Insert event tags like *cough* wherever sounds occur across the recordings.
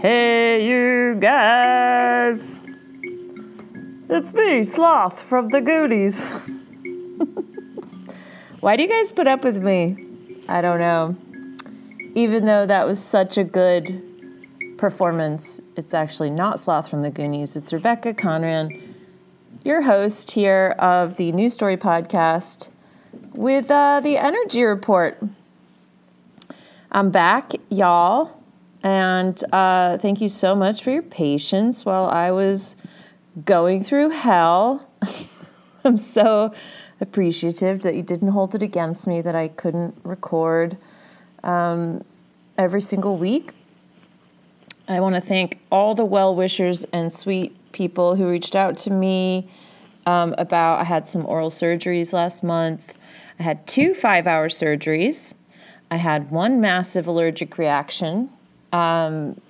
Hey, you guys! It's me, Sloth from the Goonies. *laughs* Why do you guys put up with me? I don't know. Even though that was such a good performance, it's actually not Sloth from the Goonies. It's Rebecca Conran, your host here of the New Story podcast with uh, the Energy Report. I'm back, y'all. And uh, thank you so much for your patience while I was going through hell. *laughs* I'm so appreciative that you didn't hold it against me that I couldn't record um, every single week. I want to thank all the well wishers and sweet people who reached out to me um, about. I had some oral surgeries last month. I had two five hour surgeries. I had one massive allergic reaction um,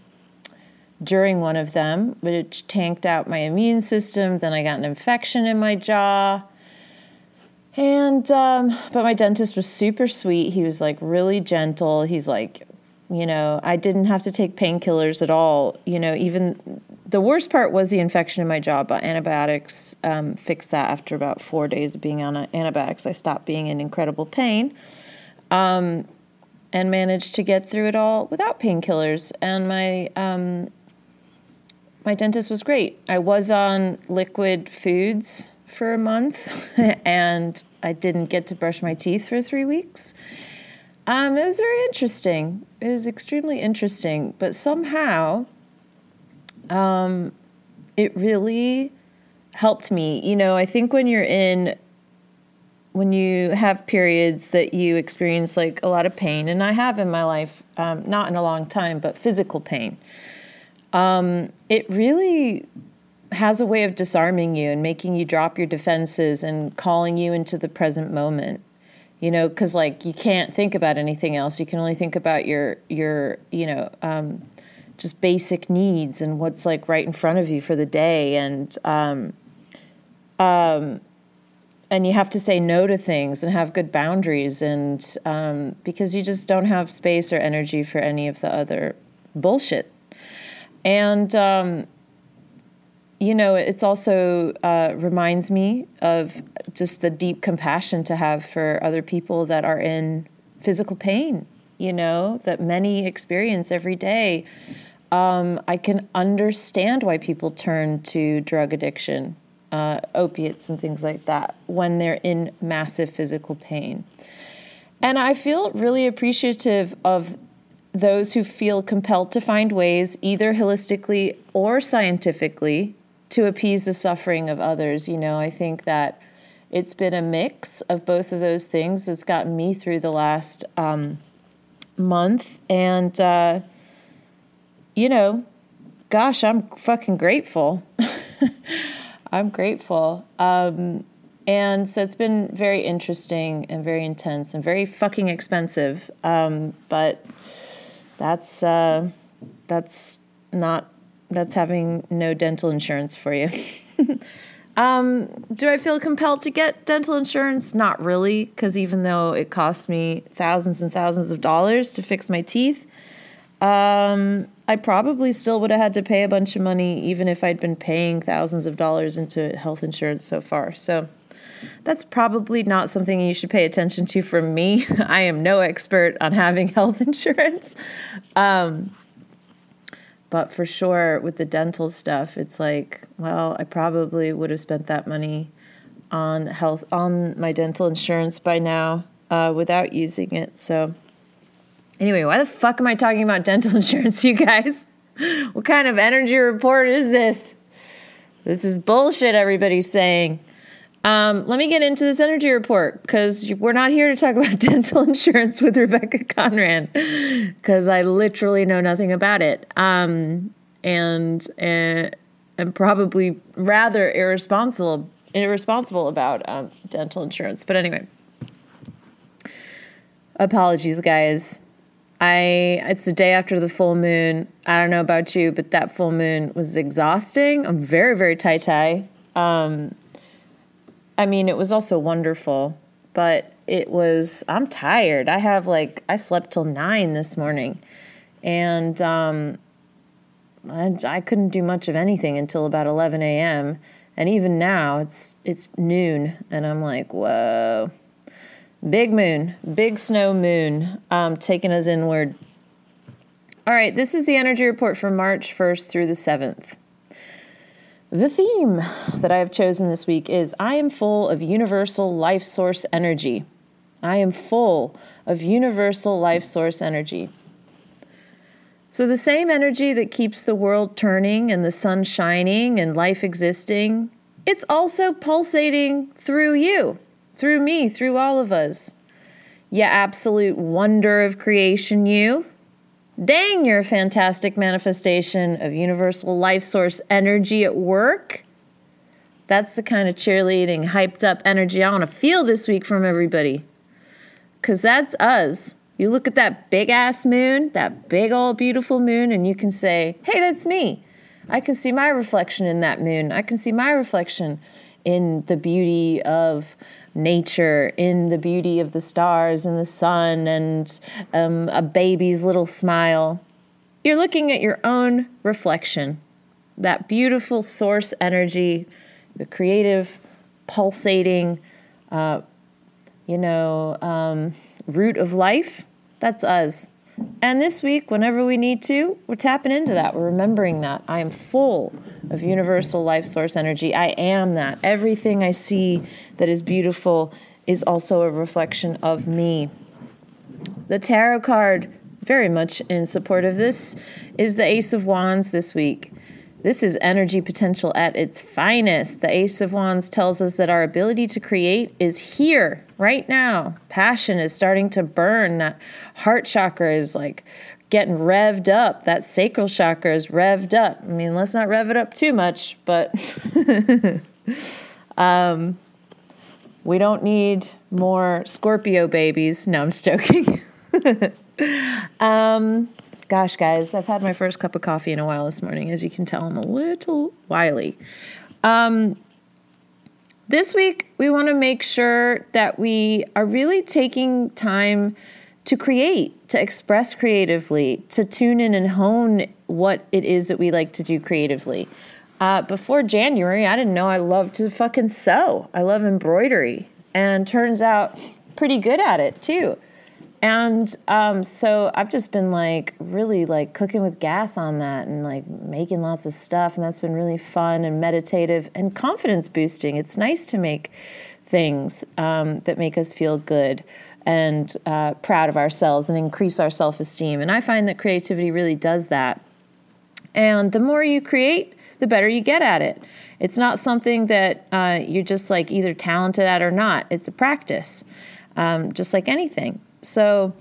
during one of them, which tanked out my immune system. Then I got an infection in my jaw. And, um, but my dentist was super sweet. He was like really gentle. He's like, you know, I didn't have to take painkillers at all. You know, even the worst part was the infection in my jaw, but antibiotics um, fixed that after about four days of being on antibiotics. I stopped being in incredible pain. Um, and managed to get through it all without painkillers. And my um, my dentist was great. I was on liquid foods for a month, *laughs* and I didn't get to brush my teeth for three weeks. Um, it was very interesting. It was extremely interesting, but somehow, um, it really helped me. You know, I think when you're in when you have periods that you experience like a lot of pain, and I have in my life, um, not in a long time, but physical pain, um, it really has a way of disarming you and making you drop your defenses and calling you into the present moment. You know, because like you can't think about anything else. You can only think about your your you know um, just basic needs and what's like right in front of you for the day and um, um, and you have to say no to things and have good boundaries and um, because you just don't have space or energy for any of the other bullshit and um, you know it's also uh, reminds me of just the deep compassion to have for other people that are in physical pain you know that many experience every day um, i can understand why people turn to drug addiction uh, opiates and things like that when they're in massive physical pain. And I feel really appreciative of those who feel compelled to find ways, either holistically or scientifically, to appease the suffering of others. You know, I think that it's been a mix of both of those things that's gotten me through the last um, month. And, uh, you know, gosh, I'm fucking grateful. *laughs* I'm grateful. Um, and so it's been very interesting and very intense and very fucking expensive. Um, but that's uh, that's not that's having no dental insurance for you. *laughs* um, do I feel compelled to get dental insurance? Not really, because even though it cost me thousands and thousands of dollars to fix my teeth, um, I probably still would have had to pay a bunch of money, even if I'd been paying thousands of dollars into health insurance so far. So that's probably not something you should pay attention to from me. *laughs* I am no expert on having *laughs* health insurance. Um, but for sure, with the dental stuff, it's like, well, I probably would have spent that money on health on my dental insurance by now uh, without using it. So Anyway, why the fuck am I talking about dental *laughs* insurance, you guys? What kind of energy report is this? This is bullshit, everybody's saying. Um, let me get into this energy report because we're not here to talk *laughs* about dental insurance with Rebecca Conran because I literally know nothing about it. Um, and uh, I'm probably rather irresponsible irresponsible about um, dental insurance. But anyway, apologies, guys. I it's the day after the full moon. I don't know about you, but that full moon was exhausting. I'm very very tie tie. Um, I mean, it was also wonderful, but it was. I'm tired. I have like I slept till nine this morning, and um, I, I couldn't do much of anything until about 11 a.m. And even now, it's it's noon, and I'm like, whoa. Big moon, big snow moon, um, taking us inward. All right, this is the energy report for March 1st through the 7th. The theme that I have chosen this week is I am full of universal life source energy. I am full of universal life source energy. So, the same energy that keeps the world turning and the sun shining and life existing, it's also pulsating through you through me, through all of us. You absolute wonder of creation, you. Dang, you're a fantastic manifestation of universal life source energy at work. That's the kind of cheerleading, hyped up energy I want to feel this week from everybody. Because that's us. You look at that big ass moon, that big old beautiful moon, and you can say, hey, that's me. I can see my reflection in that moon. I can see my reflection in the beauty of nature, in the beauty of the stars and the sun and um, a baby's little smile. You're looking at your own reflection, that beautiful source energy, the creative, pulsating, uh, you know, um, root of life. That's us. And this week, whenever we need to, we're tapping into that. We're remembering that. I am full of universal life source energy. I am that. Everything I see that is beautiful is also a reflection of me. The tarot card, very much in support of this, is the Ace of Wands this week. This is energy potential at its finest. The Ace of Wands tells us that our ability to create is here, right now. Passion is starting to burn. That heart chakra is like getting revved up. That sacral chakra is revved up. I mean, let's not rev it up too much, but *laughs* um, we don't need more Scorpio babies. No, I'm stoking. *laughs* um, gosh, guys, I've had my first cup of coffee in a while this morning. As you can tell, I'm a little wily. Um, this week, we want to make sure that we are really taking time to create, to express creatively, to tune in and hone what it is that we like to do creatively. Uh, before January, I didn't know I loved to fucking sew. I love embroidery, and turns out pretty good at it too. And um, so I've just been like really like cooking with gas on that and like making lots of stuff. And that's been really fun and meditative and confidence boosting. It's nice to make things um, that make us feel good and uh, proud of ourselves and increase our self esteem. And I find that creativity really does that. And the more you create, the better you get at it. It's not something that uh, you're just like either talented at or not, it's a practice, um, just like anything. So,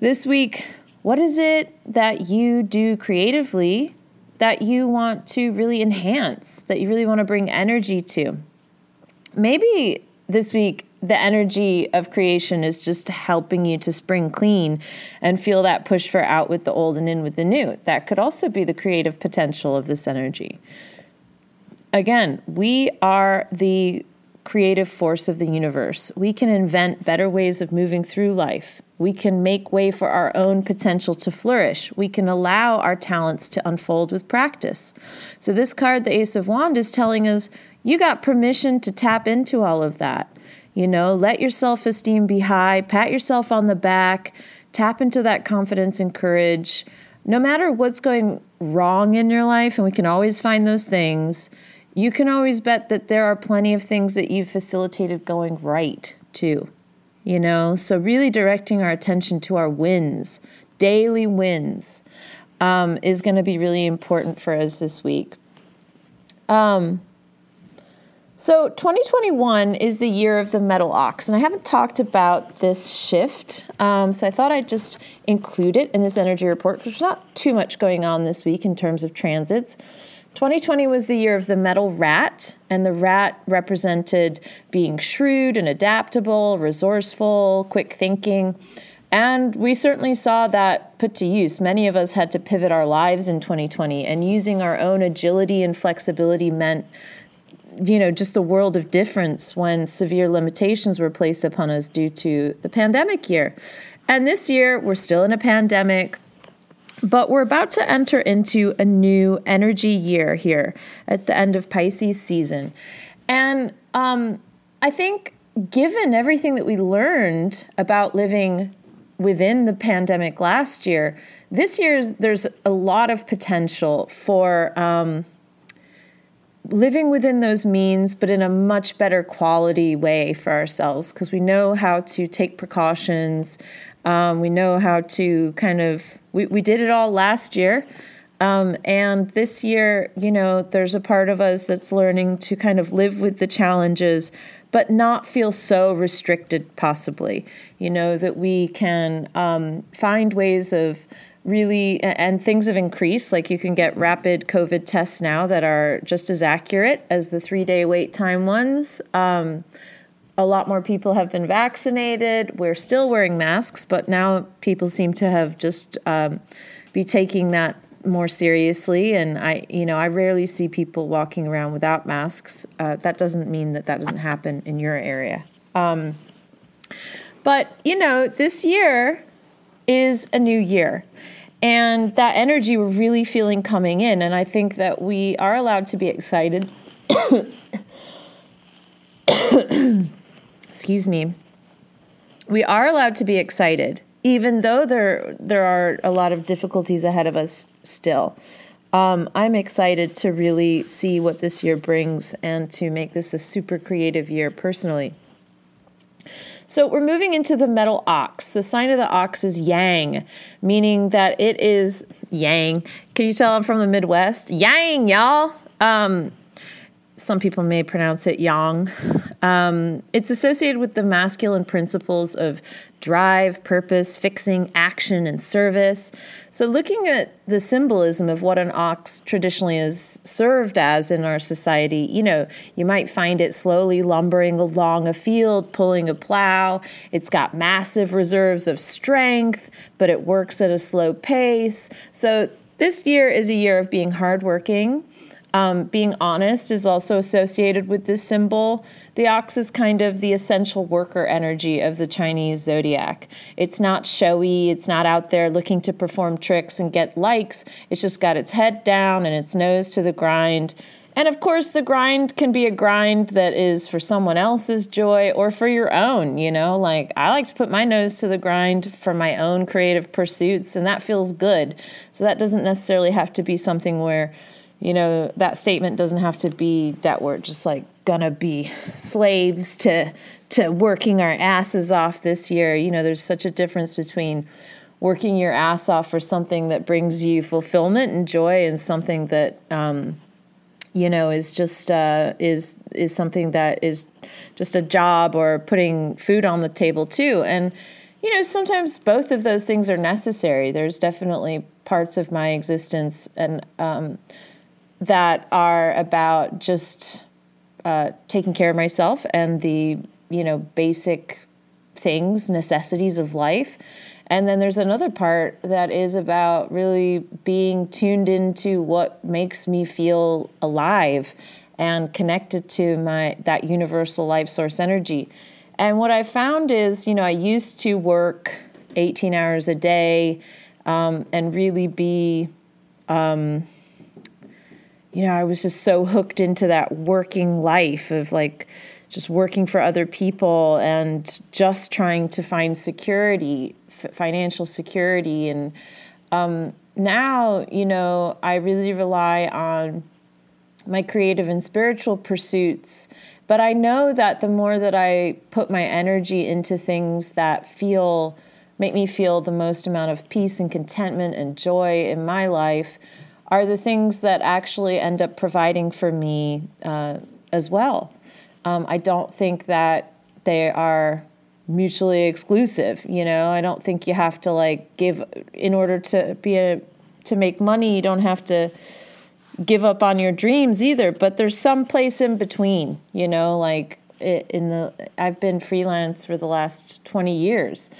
this week, what is it that you do creatively that you want to really enhance, that you really want to bring energy to? Maybe this week, the energy of creation is just helping you to spring clean and feel that push for out with the old and in with the new. That could also be the creative potential of this energy. Again, we are the creative force of the universe. We can invent better ways of moving through life. We can make way for our own potential to flourish. We can allow our talents to unfold with practice. So, this card, the Ace of Wands, is telling us you got permission to tap into all of that. You know, let your self esteem be high, pat yourself on the back, tap into that confidence and courage. No matter what's going wrong in your life, and we can always find those things, you can always bet that there are plenty of things that you've facilitated going right too. You know, so really directing our attention to our wins, daily wins, um, is going to be really important for us this week. Um, so 2021 is the year of the metal ox, and I haven't talked about this shift, um, so I thought I'd just include it in this energy report. There's not too much going on this week in terms of transits. 2020 was the year of the metal rat, and the rat represented being shrewd and adaptable, resourceful, quick thinking. And we certainly saw that put to use. Many of us had to pivot our lives in 2020, and using our own agility and flexibility meant, you know, just the world of difference when severe limitations were placed upon us due to the pandemic year. And this year, we're still in a pandemic, but we're about to enter into a new energy year here at the end of Pisces season. And um, I think, given everything that we learned about living within the pandemic last year, this year there's a lot of potential for um, living within those means, but in a much better quality way for ourselves because we know how to take precautions. Um, we know how to kind of, we, we did it all last year. Um, and this year, you know, there's a part of us that's learning to kind of live with the challenges, but not feel so restricted, possibly. You know, that we can um, find ways of really, and things have increased. Like you can get rapid COVID tests now that are just as accurate as the three day wait time ones. Um, a lot more people have been vaccinated. We're still wearing masks, but now people seem to have just um, be taking that more seriously. And i you know i rarely see people walking around without masks. Uh, that doesn't mean that that doesn't happen in your area. Um, but you know this year is a new year. And that energy we're really feeling coming in. And i think that we are allowed to be excited *coughs* excuse me we are allowed to be excited even though there there are a lot of difficulties ahead of us still. Um, I'm excited to really see what this year brings and to make this a super creative year personally. So we're moving into the metal ox. The sign of the ox is yang, meaning that it is yang. Can you tell I'm from the Midwest? Yang, y'all. Um, some people may pronounce it yang. Um, it's associated with the masculine principles of drive, purpose, fixing, action, and service. So, looking at the symbolism of what an ox traditionally is served as in our society, you know, you might find it slowly lumbering along a field, pulling a plow. It's got massive reserves of strength, but it works at a slow pace. So, this year is a year of being hardworking. Um, being honest is also associated with this symbol. The ox is kind of the essential worker energy of the Chinese zodiac. It's not showy, it's not out there looking to perform tricks and get likes. It's just got its head down and its nose to the grind. And of course, the grind can be a grind that is for someone else's joy or for your own, you know? Like, I like to put my nose to the grind for my own creative pursuits, and that feels good. So, that doesn't necessarily have to be something where, you know, that statement doesn't have to be that we're just like gonna be slaves to to working our asses off this year. You know, there's such a difference between working your ass off for something that brings you fulfillment and joy, and something that um, you know is just uh, is is something that is just a job or putting food on the table too. And you know, sometimes both of those things are necessary. There's definitely parts of my existence and um, that are about just uh, taking care of myself and the you know basic things necessities of life. And then there's another part that is about really being tuned into what makes me feel alive and connected to my that universal life source energy. And what i found is you know i used to work 18 hours a day um, and really be um, you know, I was just so hooked into that working life of like just working for other people and just trying to find security, f- financial security. And um, now, you know, I really rely on my creative and spiritual pursuits. But I know that the more that I put my energy into things that feel, make me feel the most amount of peace and contentment and joy in my life, are the things that actually end up providing for me uh, as well. Um, I don't think that they are mutually exclusive. You know, I don't think you have to like give in order to be a to make money. You don't have to give up on your dreams either. But there's some place in between. You know, like in the I've been freelance for the last twenty years.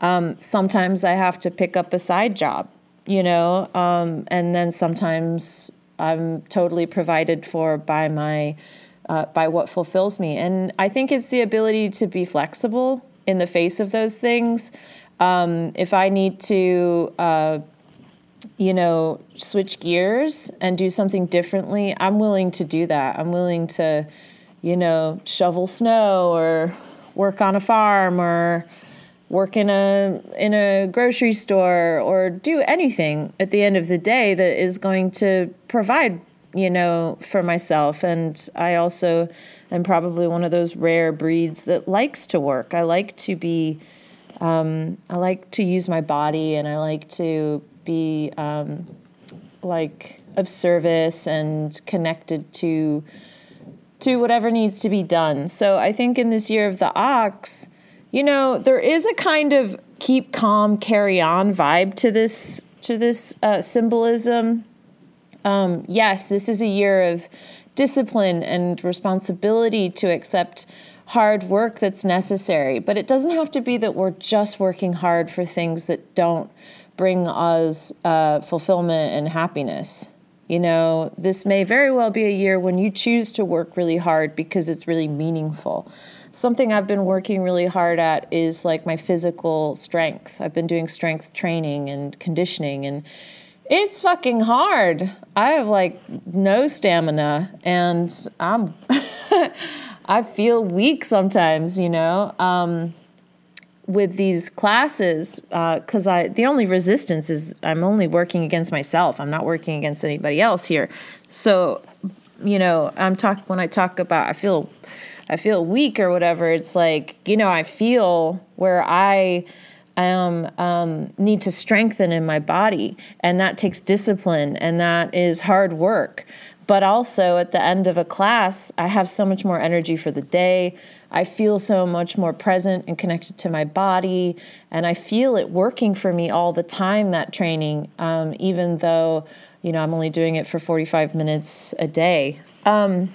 Um, sometimes I have to pick up a side job, you know, um, and then sometimes I'm totally provided for by my uh, by what fulfills me. And I think it's the ability to be flexible in the face of those things. Um, if I need to, uh, you know, switch gears and do something differently, I'm willing to do that. I'm willing to, you know, shovel snow or work on a farm or work in a in a grocery store or do anything at the end of the day that is going to provide you know for myself. And i also am probably one of those rare breeds that likes to work. I like to be um, i like to use my body and i like to be um, like of service and connected to to whatever needs to be done. So i think in this year of the ox you know, there is a kind of keep calm, carry on vibe to this to this uh, symbolism. Um, yes, this is a year of discipline and responsibility to accept hard work that's necessary. But it doesn't have to be that we're just working hard for things that don't bring us uh, fulfillment and happiness. You know, this may very well be a year when you choose to work really hard because it's really meaningful something I've been working really hard at is like my physical strength. I've been doing strength training and conditioning and it's fucking hard. I have like no stamina and I'm *laughs* I feel weak sometimes, you know. Um, with these classes because uh, I the only resistance is I'm only working against myself. I'm not working against anybody else here. So, you know, I'm talk when I talk about I feel I feel weak or whatever, it's like, you know, I feel where I um, um, need to strengthen in my body. And that takes discipline and that is hard work. But also at the end of a class, I have so much more energy for the day. I feel so much more present and connected to my body. And I feel it working for me all the time, that training, um, even though, you know, I'm only doing it for 45 minutes a day. Um,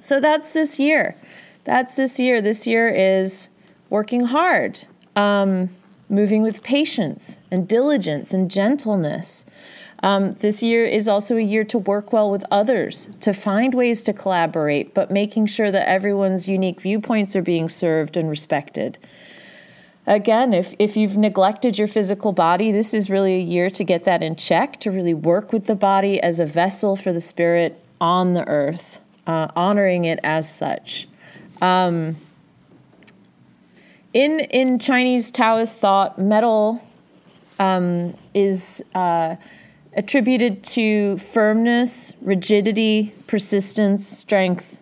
so that's this year that's this year. This year is working hard, um, moving with patience and diligence and gentleness. Um, this year is also a year to work well with others, to find ways to collaborate, but making sure that everyone's unique viewpoints are being served and respected. Again, if, if you've neglected your physical body, this is really a year to get that in check, to really work with the body as a vessel for the spirit on the earth, uh, honoring it as such. Um, in in Chinese Taoist thought, metal um, is uh, attributed to firmness, rigidity, persistence, strength,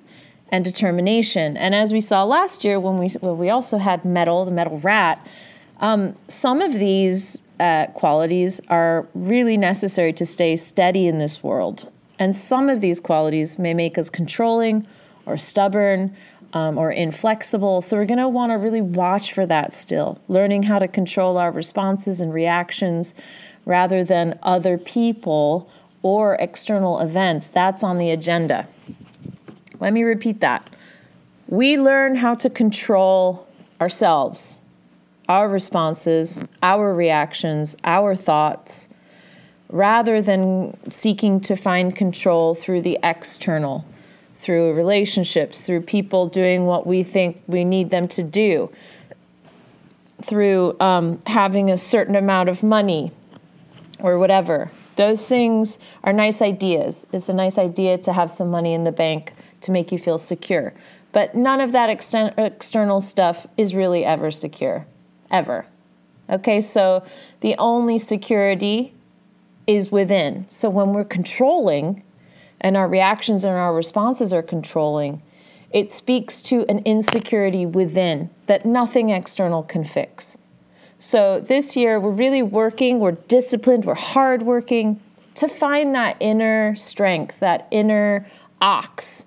and determination. And as we saw last year, when we when we also had metal, the metal rat, um, some of these uh, qualities are really necessary to stay steady in this world. And some of these qualities may make us controlling or stubborn um, or inflexible. So we're going to want to really watch for that still, learning how to control our responses and reactions rather than other people or external events. That's on the agenda. Let me repeat that. We learn how to control ourselves, our responses, our reactions, our thoughts, rather than seeking to find control through the external through relationships, through people doing what we think we need them to do, through um, having a certain amount of money or whatever. Those things are nice ideas. It's a nice idea to have some money in the bank to make you feel secure. But none of that external stuff is really ever secure, ever. Okay, so the only security is within. So when we're controlling, and our reactions and our responses are controlling, it speaks to an insecurity within that nothing external can fix. So this year, we're really working, we're disciplined, we're hardworking to find that inner strength, that inner ox,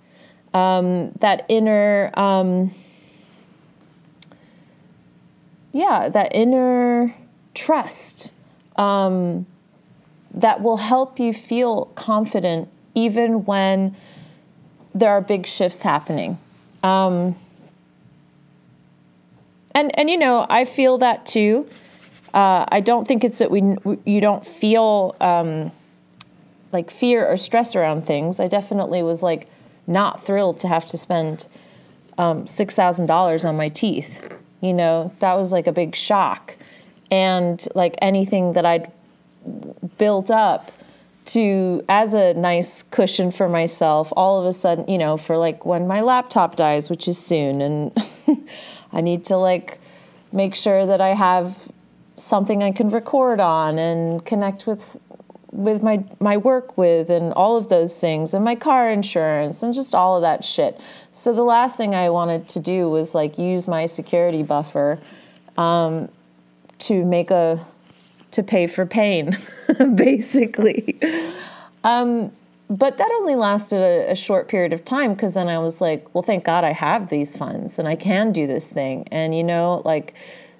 um, that inner, um, yeah, that inner trust um, that will help you feel confident even when there are big shifts happening. Um, and and you know, I feel that too. Uh, I don't think it's that we you don't feel um, like fear or stress around things. I definitely was like not thrilled to have to spend um, six thousand dollars on my teeth. You know, that was like a big shock, and like anything that I'd built up to as a nice cushion for myself all of a sudden you know for like when my laptop dies which is soon and *laughs* i need to like make sure that i have something i can record on and connect with with my my work with and all of those things and my car insurance and just all of that shit. So the last thing i wanted to do was like use my security buffer um, to make a to pay for pain, *laughs* basically. Um, but that only lasted a, a short period of time because then I was like, well, thank God I have these funds and I can do this thing. And, you know, like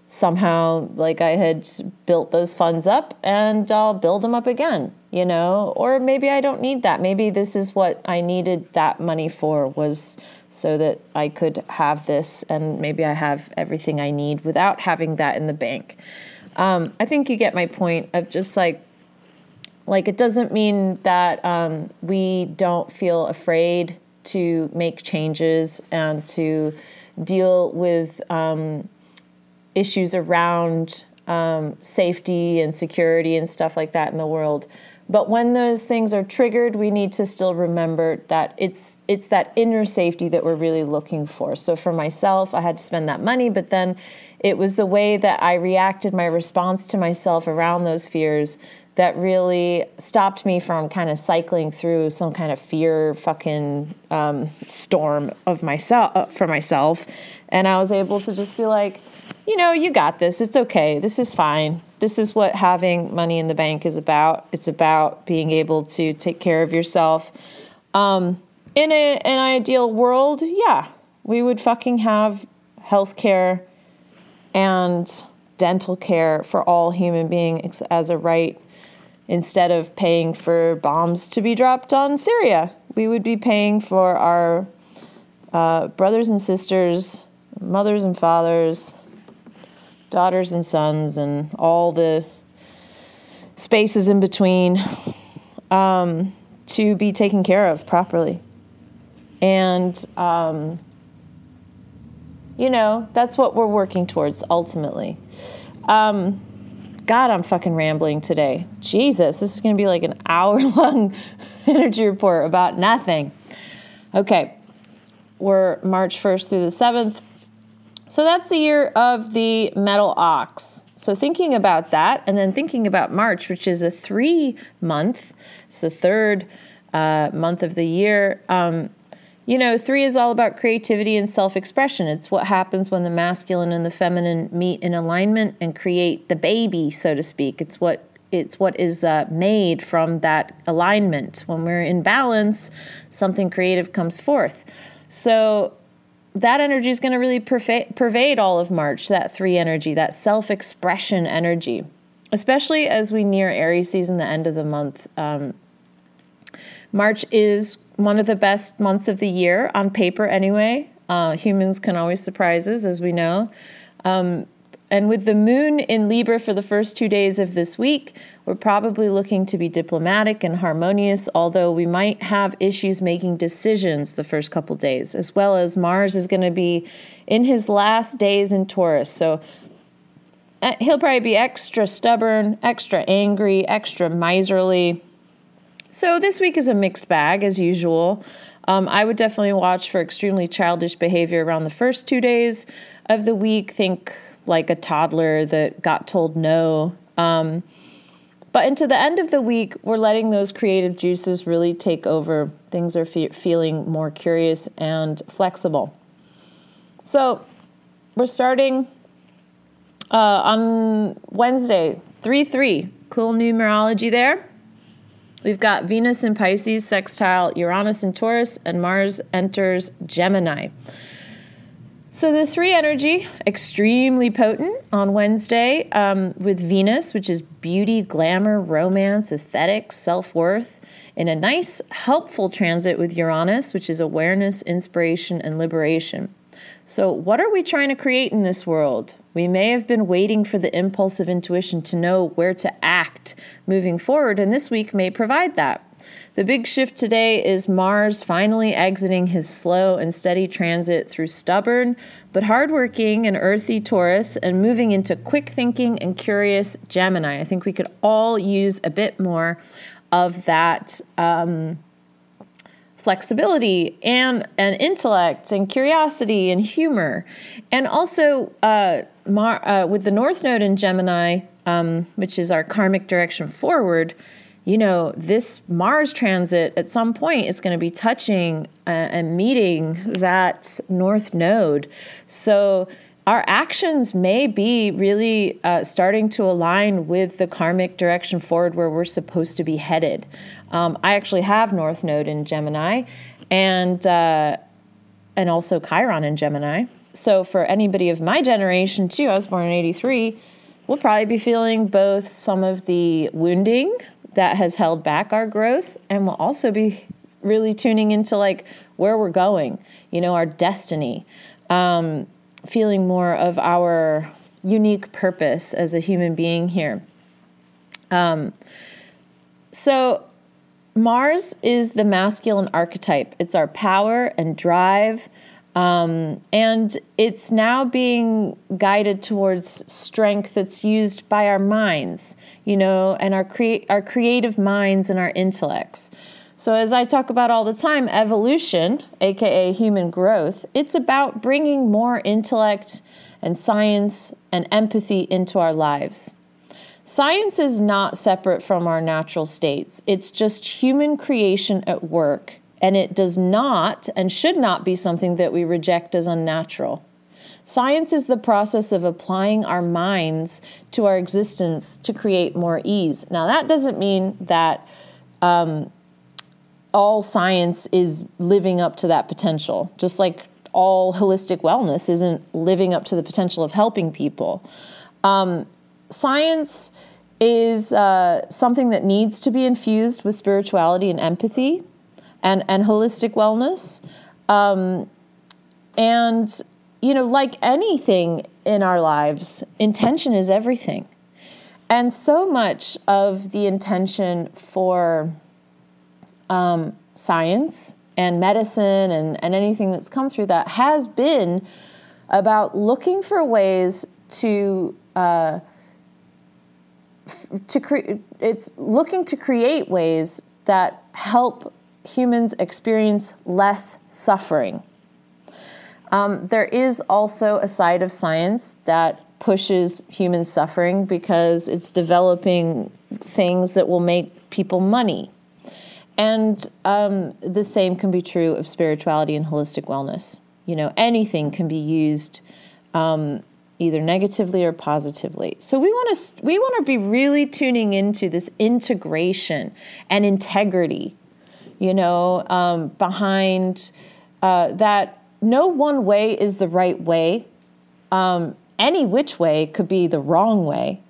somehow, like I had built those funds up and I'll build them up again, you know, or maybe I don't need that. Maybe this is what I needed that money for was so that I could have this and maybe I have everything I need without having that in the bank. Um, I think you get my point of just like, like it doesn't mean that um, we don't feel afraid to make changes and to deal with um, issues around um, safety and security and stuff like that in the world. But when those things are triggered, we need to still remember that it's it's that inner safety that we're really looking for. So for myself, I had to spend that money, but then it was the way that I reacted, my response to myself around those fears that really stopped me from kind of cycling through some kind of fear fucking um, storm of myself uh, for myself. And I was able to just be like, you know, you got this. It's okay. This is fine. This is what having money in the bank is about. It's about being able to take care of yourself. Um, in a, an ideal world, yeah, we would fucking have health care and dental care for all human beings as a right instead of paying for bombs to be dropped on Syria. We would be paying for our uh, brothers and sisters, mothers and fathers, daughters and sons, and all the spaces in between um, to be taken care of properly. And um, you know, that's what we're working towards ultimately. Um, God, I'm fucking rambling today. Jesus, this is going to be like an *laughs* hour long energy report about nothing. Okay, we're March 1st through the 7th. So that's the year of the metal ox. So thinking about that, and then thinking about March, which is a three month, it's the third uh, month of the year. Um, you know, three is all about creativity and self expression. It's what happens when the masculine and the feminine meet in alignment and create the baby, so to speak. It's what it's what is uh, made from that alignment. When we're in balance, something creative comes forth. So that energy is going to really pervade, all of March. That three energy, that self expression energy, especially as we near Aries season, the end of the month. Um, March is one of the best months of the year on paper, anyway. Uh, humans can always surprise us, as we know. Um, and with the moon in Libra for the first two days of this week, we're probably looking to be diplomatic and harmonious, although we might have issues making decisions the first couple days, as well as Mars is going to be in his last days in Taurus. So uh, he'll probably be extra stubborn, extra angry, extra miserly so this week is a mixed bag as usual. Um, I would definitely watch for extremely childish behavior around the first two days of the week. Think like a toddler that got told no. Um, but into the end of the week, we're letting those creative juices really take over. Things are fe- feeling more curious and flexible. So we're starting uh, on Wednesday, 3 3. Cool numerology there. We've got Venus in Pisces, sextile Uranus in Taurus, and Mars enters Gemini. So the three energy, extremely potent on Wednesday um, with Venus, which is beauty, glamour, romance, aesthetics, self worth, in a nice, helpful transit with Uranus, which is awareness, inspiration, and liberation. So, what are we trying to create in this world? We may have been waiting for the impulse of intuition to know where to act moving forward, and this week may provide that. The big shift today is Mars finally exiting his slow and steady transit through stubborn but hardworking and earthy Taurus and moving into quick thinking and curious Gemini. I think we could all use a bit more of that. Um, flexibility and, and intellect and curiosity and humor. And also, uh, Mar- uh, with the North Node in Gemini, um, which is our karmic direction forward, you know, this Mars transit at some point is going to be touching uh, and meeting that North Node. So, our actions may be really uh, starting to align with the karmic direction forward where we're supposed to be headed. Um, I actually have North Node in Gemini, and uh, and also Chiron in Gemini. So for anybody of my generation too, I was born in '83. We'll probably be feeling both some of the wounding that has held back our growth, and we'll also be really tuning into like where we're going. You know, our destiny. Um, feeling more of our unique purpose as a human being here. Um, so Mars is the masculine archetype. It's our power and drive. Um, and it's now being guided towards strength that's used by our minds, you know, and our crea- our creative minds and our intellects. So as I talk about all the time, evolution, aka human growth, it's about bringing more intellect and science and empathy into our lives. Science is not separate from our natural states. It's just human creation at work, and it does not and should not be something that we reject as unnatural. Science is the process of applying our minds to our existence to create more ease. Now, that doesn't mean that um, all science is living up to that potential, just like all holistic wellness isn't living up to the potential of helping people. Um, science is uh, something that needs to be infused with spirituality and empathy and, and holistic wellness. Um, and, you know, like anything in our lives, intention is everything. And so much of the intention for um, science and medicine and, and anything that's come through that has been about looking for ways to uh, to create it's looking to create ways that help humans experience less suffering. Um, there is also a side of science that pushes human suffering because it's developing things that will make people money. And um, the same can be true of spirituality and holistic wellness. You know, anything can be used um, either negatively or positively. So we want to we want to be really tuning into this integration and integrity, you know, um, behind uh, that. No one way is the right way. Um, any which way could be the wrong way.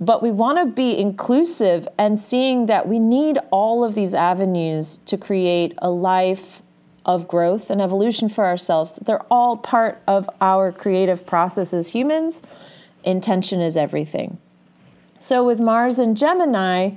But we want to be inclusive and seeing that we need all of these avenues to create a life of growth and evolution for ourselves. They're all part of our creative process as humans. Intention is everything. So with Mars and Gemini,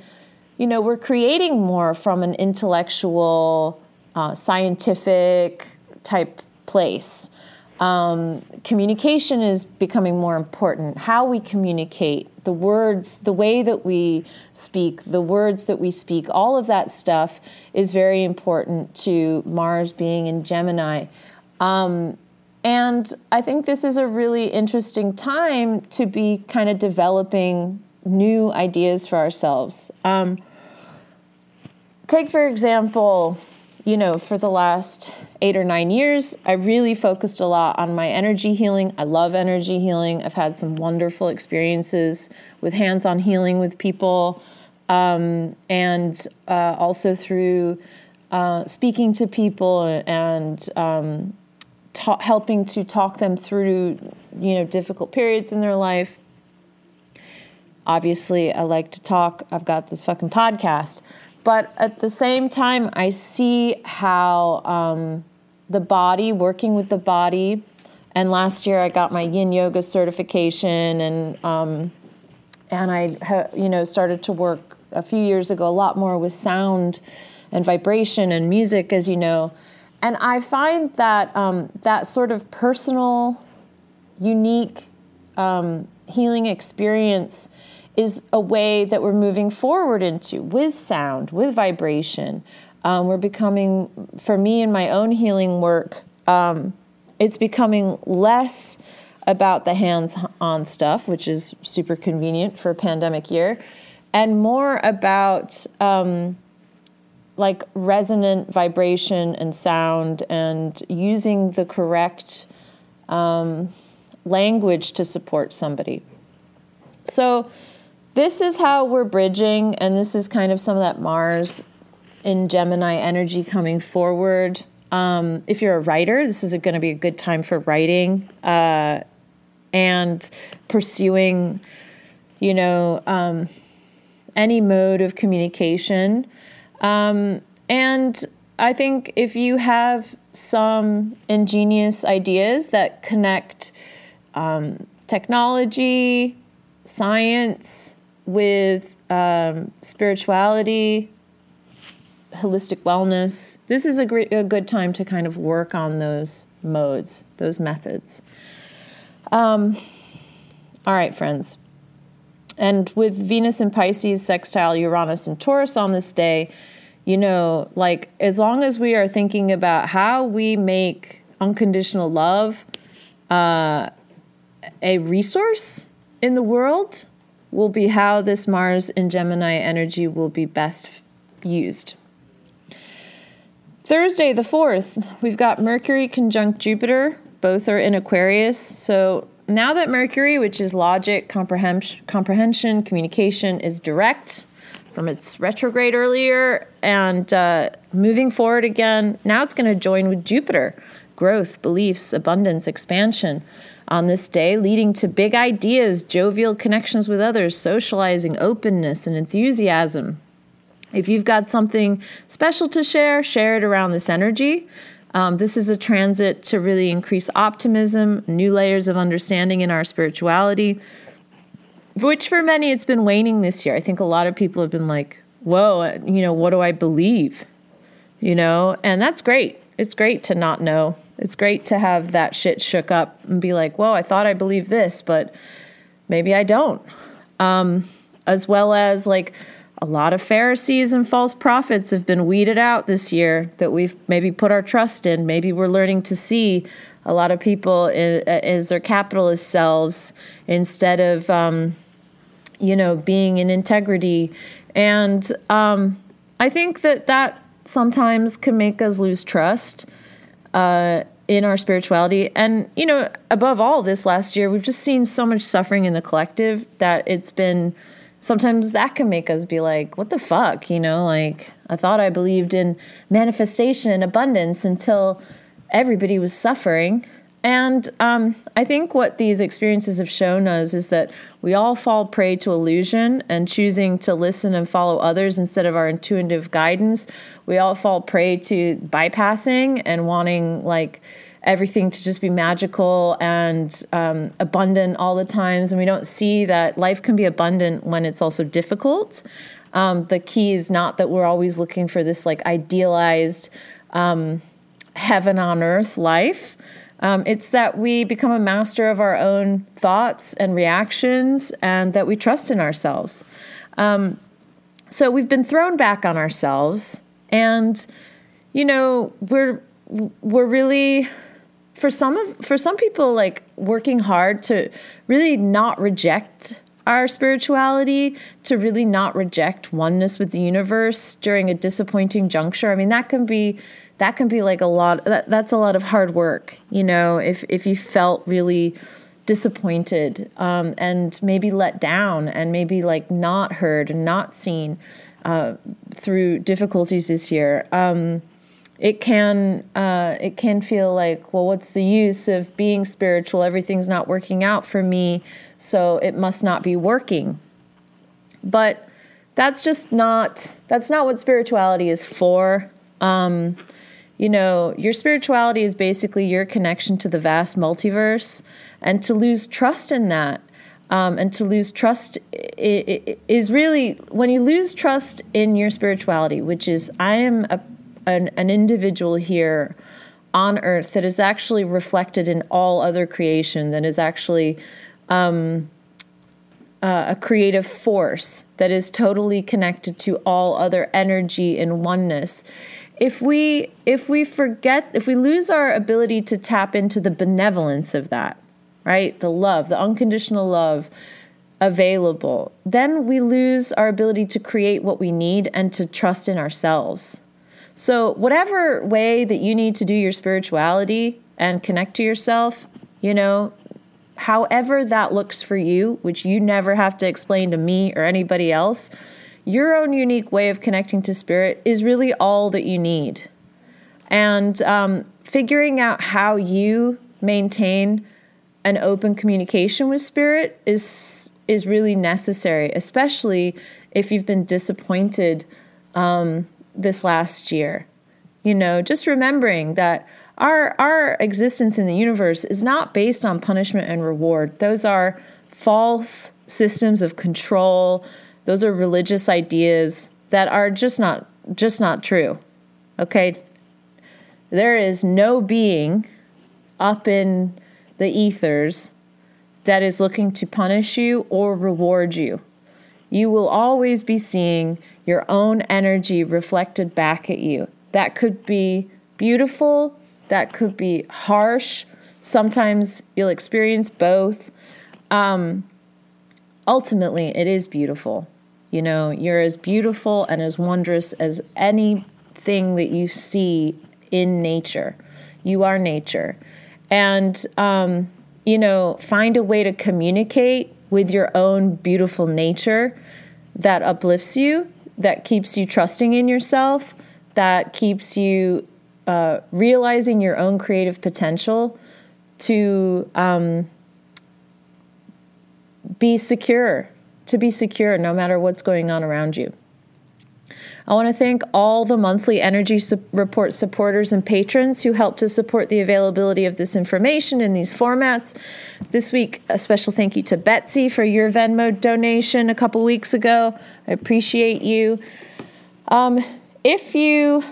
you know, we're creating more from an intellectual, uh, scientific type place. Um, communication is becoming more important. How we communicate, the words, the way that we speak, the words that we speak, all of that stuff is very important to Mars being in Gemini. Um, and I think this is a really interesting time to be kind of developing new ideas for ourselves. Um, take, for example, you know, for the last eight or nine years, I really focused a lot on my energy healing. I love energy healing. I've had some wonderful experiences with hands on healing with people, um, and uh, also through uh, speaking to people and um, ta- helping to talk them through, you know, difficult periods in their life. Obviously, I like to talk. I've got this fucking podcast. But at the same time, I see how um, the body, working with the body, And last year I got my Yin Yoga certification, and um, and I you know started to work a few years ago a lot more with sound and vibration and music, as you know. And I find that um, that sort of personal, unique um, healing experience is a way that we're moving forward into with sound, with vibration. Um, we're becoming, for me in my own healing work, um, it's becoming less about the hands on stuff, which is super convenient for a pandemic year, and more about um, like resonant vibration and sound and using the correct um, language to support somebody. So, this is how we're bridging, and this is kind of some of that Mars in Gemini energy coming forward. Um, if you're a writer, this is going to be a good time for writing uh, and pursuing, you know, um, any mode of communication. Um, and I think if you have some ingenious ideas that connect um, technology, science, with um, spirituality, holistic wellness. This is a, a good time to kind of work on those modes, those methods. Um, all right, friends. And with Venus and Pisces, sextile Uranus and Taurus on this day, you know, like as long as we are thinking about how we make unconditional love uh, a resource in the world, will be how this Mars in Gemini energy will be best used. Thursday, the 4th, we've got Mercury conjunct Jupiter. Both are in Aquarius. So now that Mercury, which is logic, comprehension, comprehension communication, is direct from its retrograde earlier and uh, moving forward again, now it's going to join with Jupiter growth, beliefs, abundance, expansion on this day, leading to big ideas, jovial connections with others, socializing, openness, and enthusiasm. If you've got something special to share, share it around this energy. Um, this is a transit to really increase optimism, new layers of understanding in our spirituality, which for many it's been waning this year. I think a lot of people have been like, whoa, you know, what do I believe? You know, and that's great. It's great to not know it's great to have that shit shook up and be like, whoa, I thought I believed this, but maybe I don't. Um, as well as like a lot of Pharisees and false prophets have been weeded out this year that we've maybe put our trust in. Maybe we're learning to see a lot of people as their capitalist selves instead of, um, you know, being in integrity. And um, I think that that sometimes can make us lose trust uh, in our spirituality. And, you know, above all this last year, we've just seen so much suffering in the collective that it's been sometimes that can make us be like, what the fuck? You know, like I thought I believed in manifestation and abundance until everybody was suffering. And um, I think what these experiences have shown us is that we all fall prey to illusion and choosing to listen and follow others instead of our intuitive guidance. We all fall prey to bypassing and wanting like everything to just be magical and um, abundant all the times. And we don't see that life can be abundant when it's also difficult. Um, the key is not that we're always looking for this like idealized um, heaven on earth life um, it's that we become a master of our own thoughts and reactions and that we trust in ourselves. Um, so we've been thrown back on ourselves and you know we're we're really for some of for some people like working hard to really not reject our spirituality to really not reject oneness with the universe during a disappointing juncture i mean that can be that can be like a lot that, that's a lot of hard work you know if if you felt really disappointed um, and maybe let down and maybe like not heard and not seen uh, through difficulties this year um, it can uh, it can feel like well what's the use of being spiritual? Everything's not working out for me so it must not be working. But that's just not that's not what spirituality is for um, you know, your spirituality is basically your connection to the vast multiverse, and to lose trust in that. Um, and to lose trust is really when you lose trust in your spirituality, which is I am a, an, an individual here on earth that is actually reflected in all other creation, that is actually um, uh, a creative force that is totally connected to all other energy and oneness if we if we forget if we lose our ability to tap into the benevolence of that right? The love the unconditional love available then we lose our ability to create what we need and to trust in ourselves. So whatever way that you need to do your spirituality and connect to yourself you know however that looks for you, which you never have to explain to me or anybody else, your own unique way of connecting to spirit is really all that you need. And um, figuring out how you maintain an open communication with spirit is is really necessary, especially if you've been disappointed um, this last year. You know, just remembering that our our existence in the universe is not based on punishment and reward. Those are false systems of control. Those are religious ideas that are just not just not true. Okay? There is no being up in the ethers that is looking to punish you or reward you. You will always be seeing your own energy reflected back at you. That could be beautiful that could be harsh. Sometimes you'll experience both. Um, ultimately, it is beautiful. You know, you're as beautiful and as wondrous as anything that you see in nature. You are nature. And, um, you know, find a way to communicate with your own beautiful nature that uplifts you, that keeps you trusting in yourself, that keeps you uh, realizing your own creative potential to um, be secure, to be secure no matter what's going on around you. I want to thank all the monthly Energy Report supporters and patrons who help to support the availability of this information in these formats. This week, a special thank you to Betsy for your Venmo donation a couple weeks ago. I appreciate you. Um, if you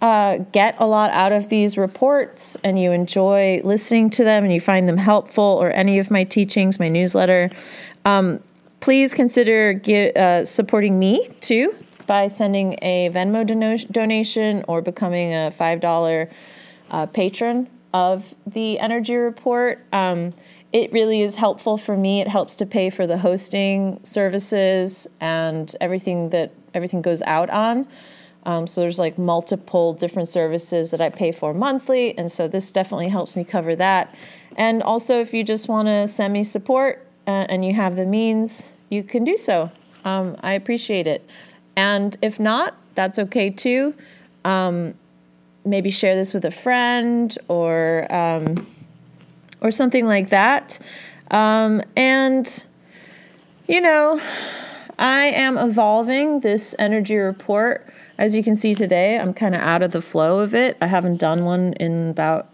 uh, get a lot out of these reports and you enjoy listening to them and you find them helpful or any of my teachings, my newsletter, um, please consider give, uh, supporting me too by sending a Venmo dono- donation or becoming a $5 uh, patron of the Energy Report. Um, it really is helpful for me. It helps to pay for the hosting services and everything that everything goes out on. Um, so there's like multiple different services that I pay for monthly, and so this definitely helps me cover that. And also, if you just want to send me support uh, and you have the means, you can do so. Um, I appreciate it. And if not, that's okay too. Um, maybe share this with a friend or um, or something like that. Um, and you know, I am evolving this energy report as you can see today, I'm kind of out of the flow of it. I haven't done one in about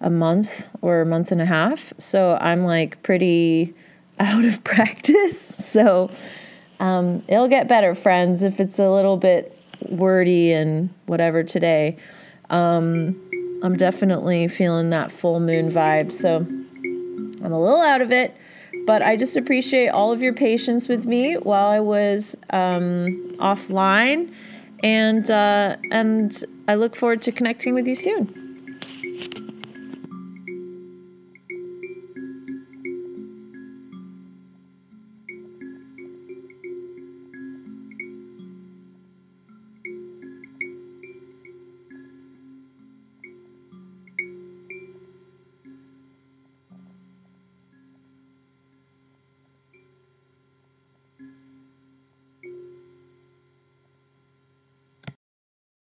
a month or a month and a half. So I'm like pretty out of *laughs* practice. So um, it'll get better, friends, if it's a little bit wordy and whatever today. Um, I'm definitely feeling that full moon vibe. So I'm a little out of it, but I just appreciate all of your patience with me while I was um, offline and uh, and I look forward to connecting with you soon.